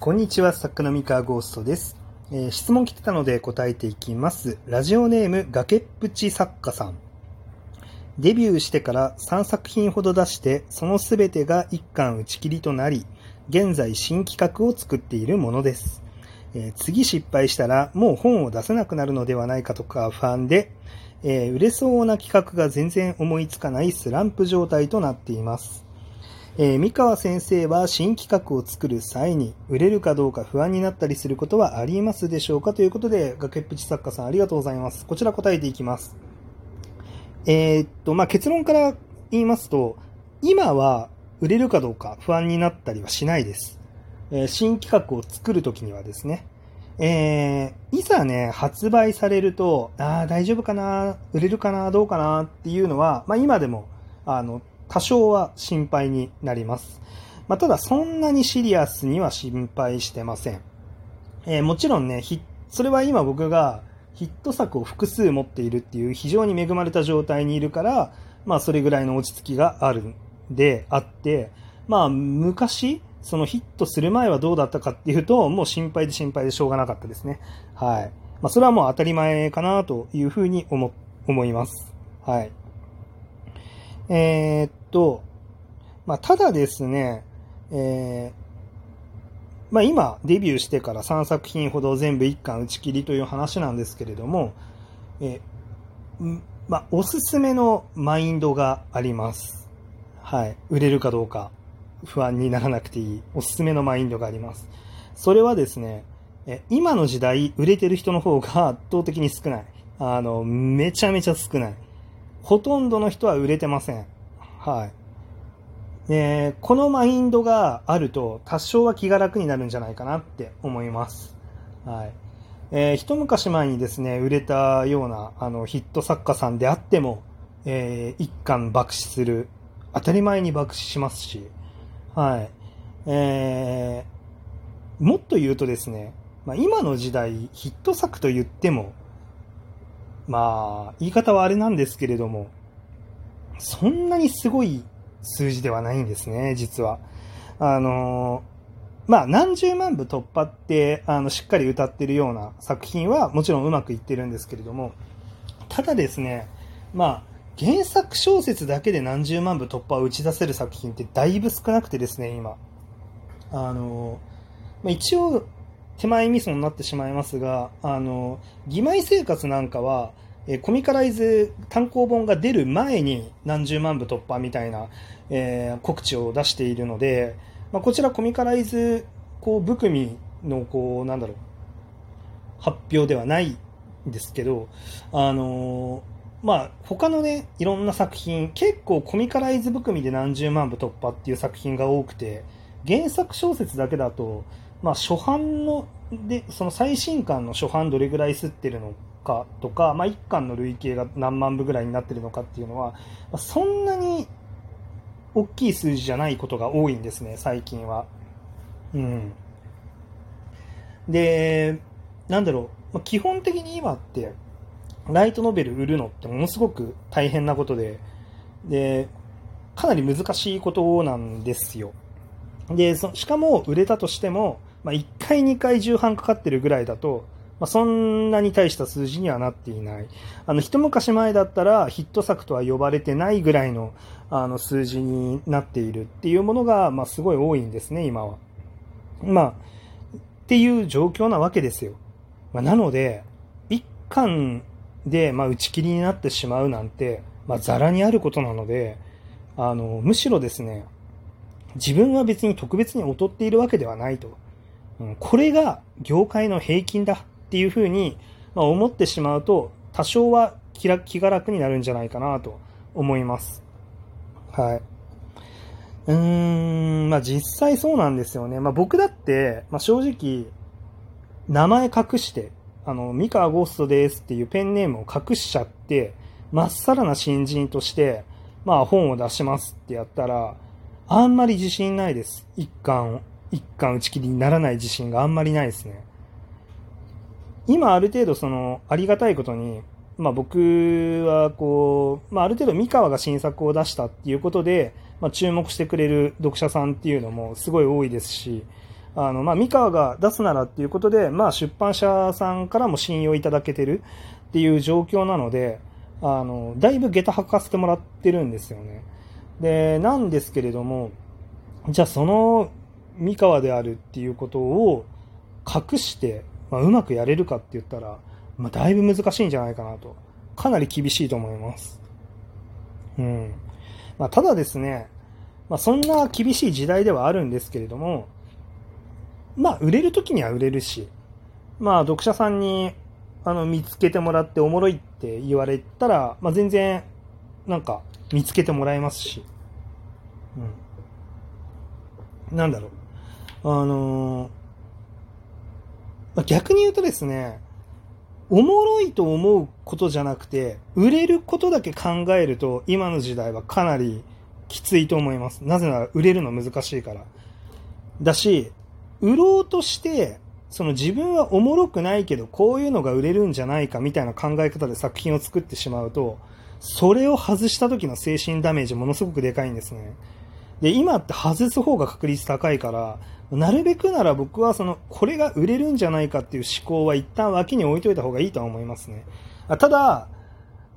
こんにちは、作家の三河ゴーストです、えー質問来てたので答えていきます。ラジオネーム、崖っぷち作家さん。デビューしてから3作品ほど出して、そのすべてが一巻打ち切りとなり、現在新企画を作っているものです。えー次失敗したらもう本を出せなくなるのではないかとか不安で、えー売れそうな企画が全然思いつかないスランプ状態となっています。えー三河先生は新企画を作る際に売れるかどうか不安になったりすることはありますでしょうかということで、崖っぷち作家さんありがとうございます。こちら答えていきます。えーっと、まあ、結論から言いますと、今は売れるかどうか不安になったりはしないです。えー新企画を作るときにはですね。えーいざね、発売されると、ああ、大丈夫かな、売れるかな、どうかなっていうのは、まあ、今でも、あの、多少は心配になります。まあ、ただ、そんなにシリアスには心配してません。えーもちろんね、それは今僕がヒット作を複数持っているっていう非常に恵まれた状態にいるから、まあそれぐらいの落ち着きがあるんであって、まあ昔、そのヒットする前はどうだったかっていうと、もう心配で心配でしょうがなかったですね。はい。まあそれはもう当たり前かなというふうに思、思います。はい。えーっと、まあただですね、えーまあ、今、デビューしてから3作品ほど全部1巻打ち切りという話なんですけれども、えーまあ、おすすめのマインドがあります。はい。売れるかどうか不安にならなくていいおすすめのマインドがあります。それはですね、え今の時代売れてる人の方が圧倒的に少ない。あの、めちゃめちゃ少ない。ほとんどの人は売れてません。はい。えーこのマインドがあると多少は気が楽になるんじゃないかなって思います。はい。えー一昔前にですね、売れたようなあのヒット作家さんであっても、えー一巻爆死する。当たり前に爆死しますし、はい。えーもっと言うとですね、まあ、今の時代ヒット作と言っても、まあ、言い方はあれなんですけれども、そんなにすごい数字ではないんですね、実は。あのまあ、何十万部突破って、あの、しっかり歌ってるような作品はもちろんうまくいってるんですけれども、ただですね、まあ、原作小説だけで何十万部突破を打ち出せる作品ってだいぶ少なくてですね、今。あのまあ、一応、手前味噌になってしまいますが、あの、義妹生活なんかは、えコミカライズ単行本が出る前に何十万部突破みたいな、えー告知を出しているので、まあ、こちらコミカライズこう部組のこうなんだろう発表ではないんですけど、あのーまあ他のねいろんな作品結構コミカライズ部組で何十万部突破っていう作品が多くて原作小説だけだと、まあ、初版のでその最新刊の初版どれぐらい吸ってるのかとか、まあ、1巻の累計が何万部ぐらいになってるのかっていうのは、まあそんなに大きい数字じゃないことが多いんですね、最近は。うん。で、なんだろう、まあ基本的に今って、ライトノベル売るのってものすごく大変なことで、で、かなり難しいことなんですよ。で、そしかも売れたとしても、まあ、1回2回重版かかってるぐらいだと、まあ、そんなに大した数字にはなっていない。あの、一昔前だったらヒット作とは呼ばれてないぐらいのあの数字になっているっていうものが、まあ、すごい多いんですね、今は。まあ、っていう状況なわけですよ。まあ、なので、一巻で、まあ、打ち切りになってしまうなんて、まあ、ザラにあることなので、あの、むしろですね、自分は別に特別に劣っているわけではないと。これが業界の平均だっていうふうに思ってしまうと、多少は気が楽になるんじゃないかなと思います。はい。うーん、まあ実際そうなんですよね。まあ僕だって、まあ正直、名前隠して、あの、三河ゴーストですっていうペンネームを隠しちゃって、まっさらな新人として、まあ本を出しますってやったら、あんまり自信ないです。一巻を、一巻打ち切りにならない自信があんまりないですね。今ある程度その、ありがたいことに、まあ僕はこう、まあある程度三河が新作を出したっていうことで、まあ注目してくれる読者さんっていうのもすごい多いですし、あの、まあ、三河が出すならっていうことで、まあ、出版社さんからも信用いただけてるっていう状況なので、あの、だいぶ下駄履かせてもらってるんですよね。で、なんですけれども、じゃあその三河であるっていうことを隠して、まあ、うまくやれるかって言ったら、まあ、だいぶ難しいんじゃないかなと。かなり厳しいと思います。うん。まあ、ただですね、まあ、そんな厳しい時代ではあるんですけれども、まあ、売れる時には売れるし、まあ、読者さんに、あの、見つけてもらっておもろいって言われたら、まあ、全然、なんか、見つけてもらえますし、うん。なんだろう。あのー、ま、逆に言うとですね、おもろいと思うことじゃなくて、売れることだけ考えると、今の時代はかなりきついと思います。なぜなら売れるの難しいから。だし、売ろうとして、その自分はおもろくないけど、こういうのが売れるんじゃないかみたいな考え方で作品を作ってしまうと、それを外した時の精神ダメージものすごくでかいんですね。で、今って外す方が確率高いから、なるべくなら僕はその、これが売れるんじゃないかっていう思考は一旦脇に置いといた方がいいとは思いますね。ただ、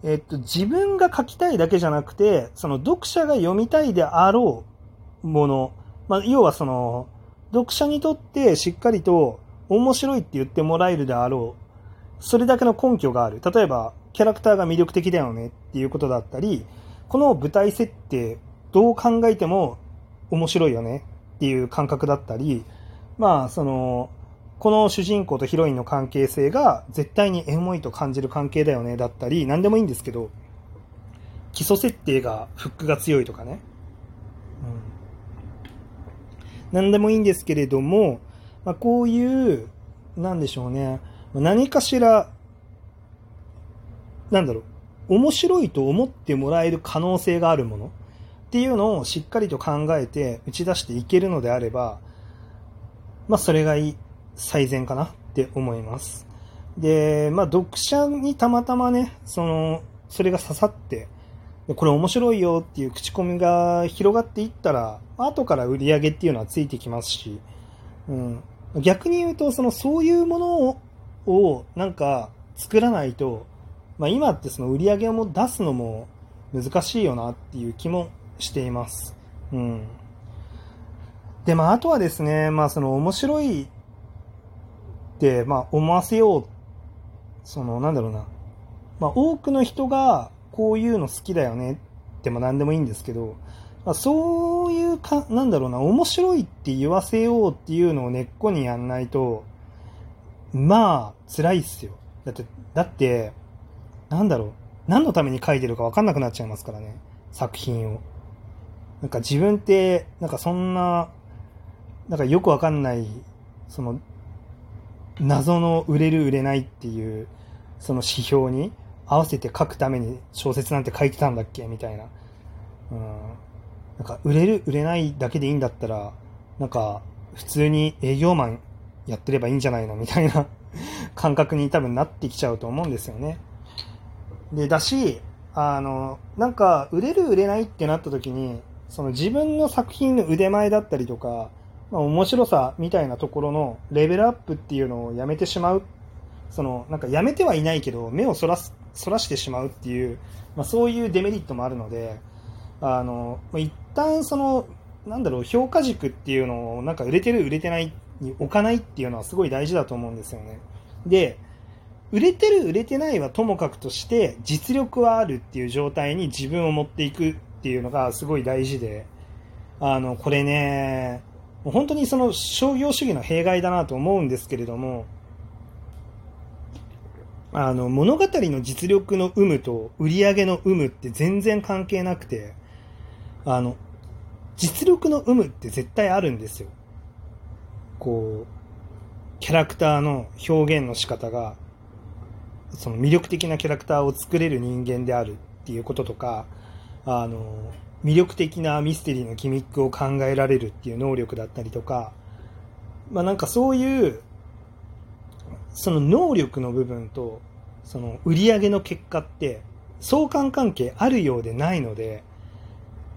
えっと、自分が書きたいだけじゃなくて、その読者が読みたいであろうもの、まあ、要はその、読者にとってしっかりと面白いって言ってもらえるであろう、それだけの根拠がある。例えば、キャラクターが魅力的だよねっていうことだったり、この舞台設定、どう考えても面白いよねっていう感覚だったり、まあ、その、この主人公とヒロインの関係性が絶対にエモいと感じる関係だよねだったり、何でもいいんですけど、基礎設定がフックが強いとかね。うん。何でもいいんですけれども、まあ、こういう、なんでしょうね。何かしら、なんだろう、面白いと思ってもらえる可能性があるもの。っていうのをしっかりと考えて打ち出していけるのであれば、まあ、それがいい最善かなって思います。で、まあ、読者にたまたまね、その、それが刺さって、これ面白いよっていう口コミが広がっていったら、後から売り上げっていうのはついてきますし、うん、逆に言うと、その、そういうものを、をなんか作らないと、まあ、今ってその売り上げを出すのも難しいよなっていう気もしています。うん。で、まあ、あとはですね、まあ、その面白いって、まあ、思わせよう、その、なんだろうな、まあ、多くの人がこういうの好きだよねっても何でもいいんですけど、まあ、そういうか、なんだろうな、面白いって言わせようっていうのを根っこにやんないと、まあ、辛いっすよ。だって、だって、なんだろう、何のために書いてるか分かんなくなっちゃいますからね、作品を。なんか自分って、なんかそんな、なんかよくわかんない、その、謎の売れる売れないっていう、その指標に合わせて書くために小説なんて書いてたんだっけみたいな。うん。なんか売れる売れないだけでいいんだったら、なんか普通に営業マンやってればいいんじゃないの？みたいな 感覚に多分なってきちゃうと思うんですよね。で、だし、あの、なんか売れる売れないってなった時に、その自分の作品の腕前だったりとか、まあ、面白さみたいなところのレベルアップっていうのをやめてしまう。その、なんかやめてはいないけど、目をそらす、そらしてしまうっていう、まあ、そういうデメリットもあるので、あの、一旦その、なんだろう、評価軸っていうのを、なんか売れてる売れてないに置かないっていうのはすごい大事だと思うんですよね。で、売れてる売れてないはともかくとして、実力はあるっていう状態に自分を持っていくっていうのがすごい大事で、あの、これね、本当にその商業主義の弊害だなと思うんですけれども、あの、物語の実力の有無と売り上げの有無って全然関係なくて、あの、実力の有無って絶対あるんですよ。こう、キャラクターの表現の仕方が、その魅力的なキャラクターを作れる人間であるっていうこととか、あの、魅力的なミステリーのギミックを考えられるっていう能力だったりとか、まあなんかそういう、その能力の部分と、その売り上げの結果って相関関係あるようでないので、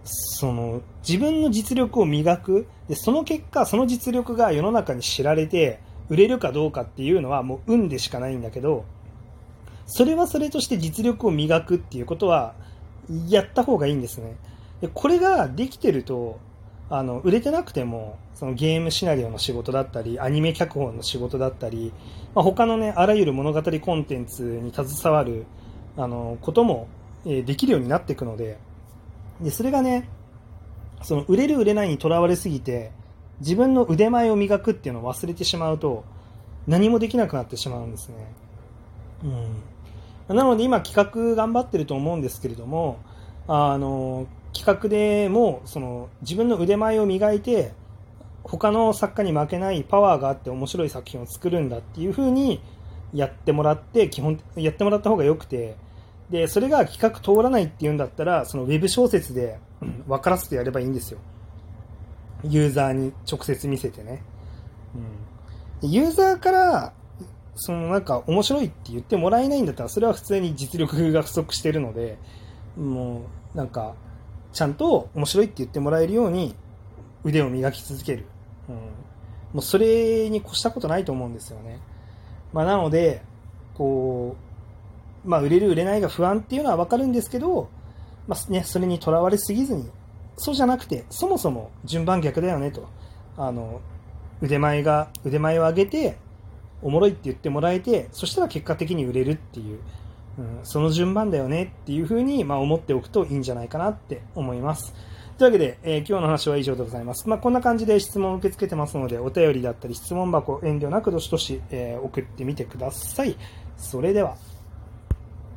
その、自分の実力を磨く。で、その結果、その実力が世の中に知られて、売れるかどうかっていうのはもう運でしかないんだけど、それはそれとして実力を磨くっていうことは、やった方がいいんですね。でこれができてると、あの、売れてなくても、そのゲームシナリオの仕事だったり、アニメ脚本の仕事だったり、まあ、他のね、あらゆる物語コンテンツに携わる、あの、ことも、え、できるようになっていくので、で、それがね、その売れる売れないにとらわれすぎて、自分の腕前を磨くっていうのを忘れてしまうと、何もできなくなってしまうんですね。うん。なので今企画頑張ってると思うんですけれども、あの、企画でも、その、自分の腕前を磨いて、他の作家に負けないパワーがあって面白い作品を作るんだっていう風にやってもらって、基本、やってもらった方が良くて、で、それが企画通らないっていうんだったら、そのウェブ小説で分からせてやればいいんですよ。ユーザーに直接見せてね。うん、ユーザーから、そのなんか面白いって言ってもらえないんだったら、それは普通に実力が不足してるので、もうなんか、ちゃんと面白いって言ってもらえるように腕を磨き続ける。うん、もうそれに越したことないと思うんですよね。まあ、なので、こう、まあ、売れる売れないが不安っていうのはわかるんですけど、まあね、それにとらわれすぎずに、そうじゃなくて、そもそも順番逆だよねと。あの、腕前が、腕前を上げて、おもろいって言ってもらえて、そしたら結果的に売れるっていう、うん、その順番だよねっていうふうに、まあ、思っておくといいんじゃないかなって思います。というわけで、えー、今日の話は以上でございます。まあ、こんな感じで質問を受け付けてますので、お便りだったり質問箱、遠慮なくどしどし、えー、送ってみてください。それでは。